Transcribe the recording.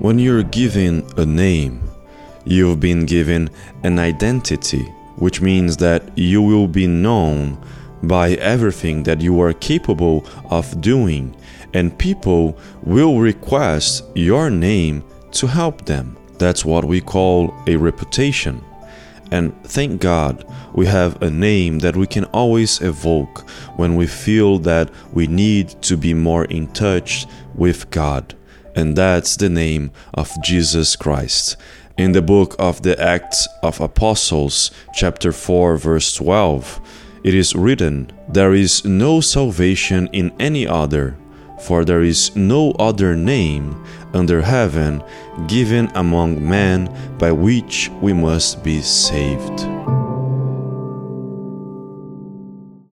When you're given a name, you've been given an identity, which means that you will be known by everything that you are capable of doing, and people will request your name to help them. That's what we call a reputation. And thank God we have a name that we can always evoke when we feel that we need to be more in touch with God and that's the name of Jesus Christ. In the book of the Acts of Apostles, chapter 4, verse 12, it is written, There is no salvation in any other, for there is no other name under heaven given among men by which we must be saved.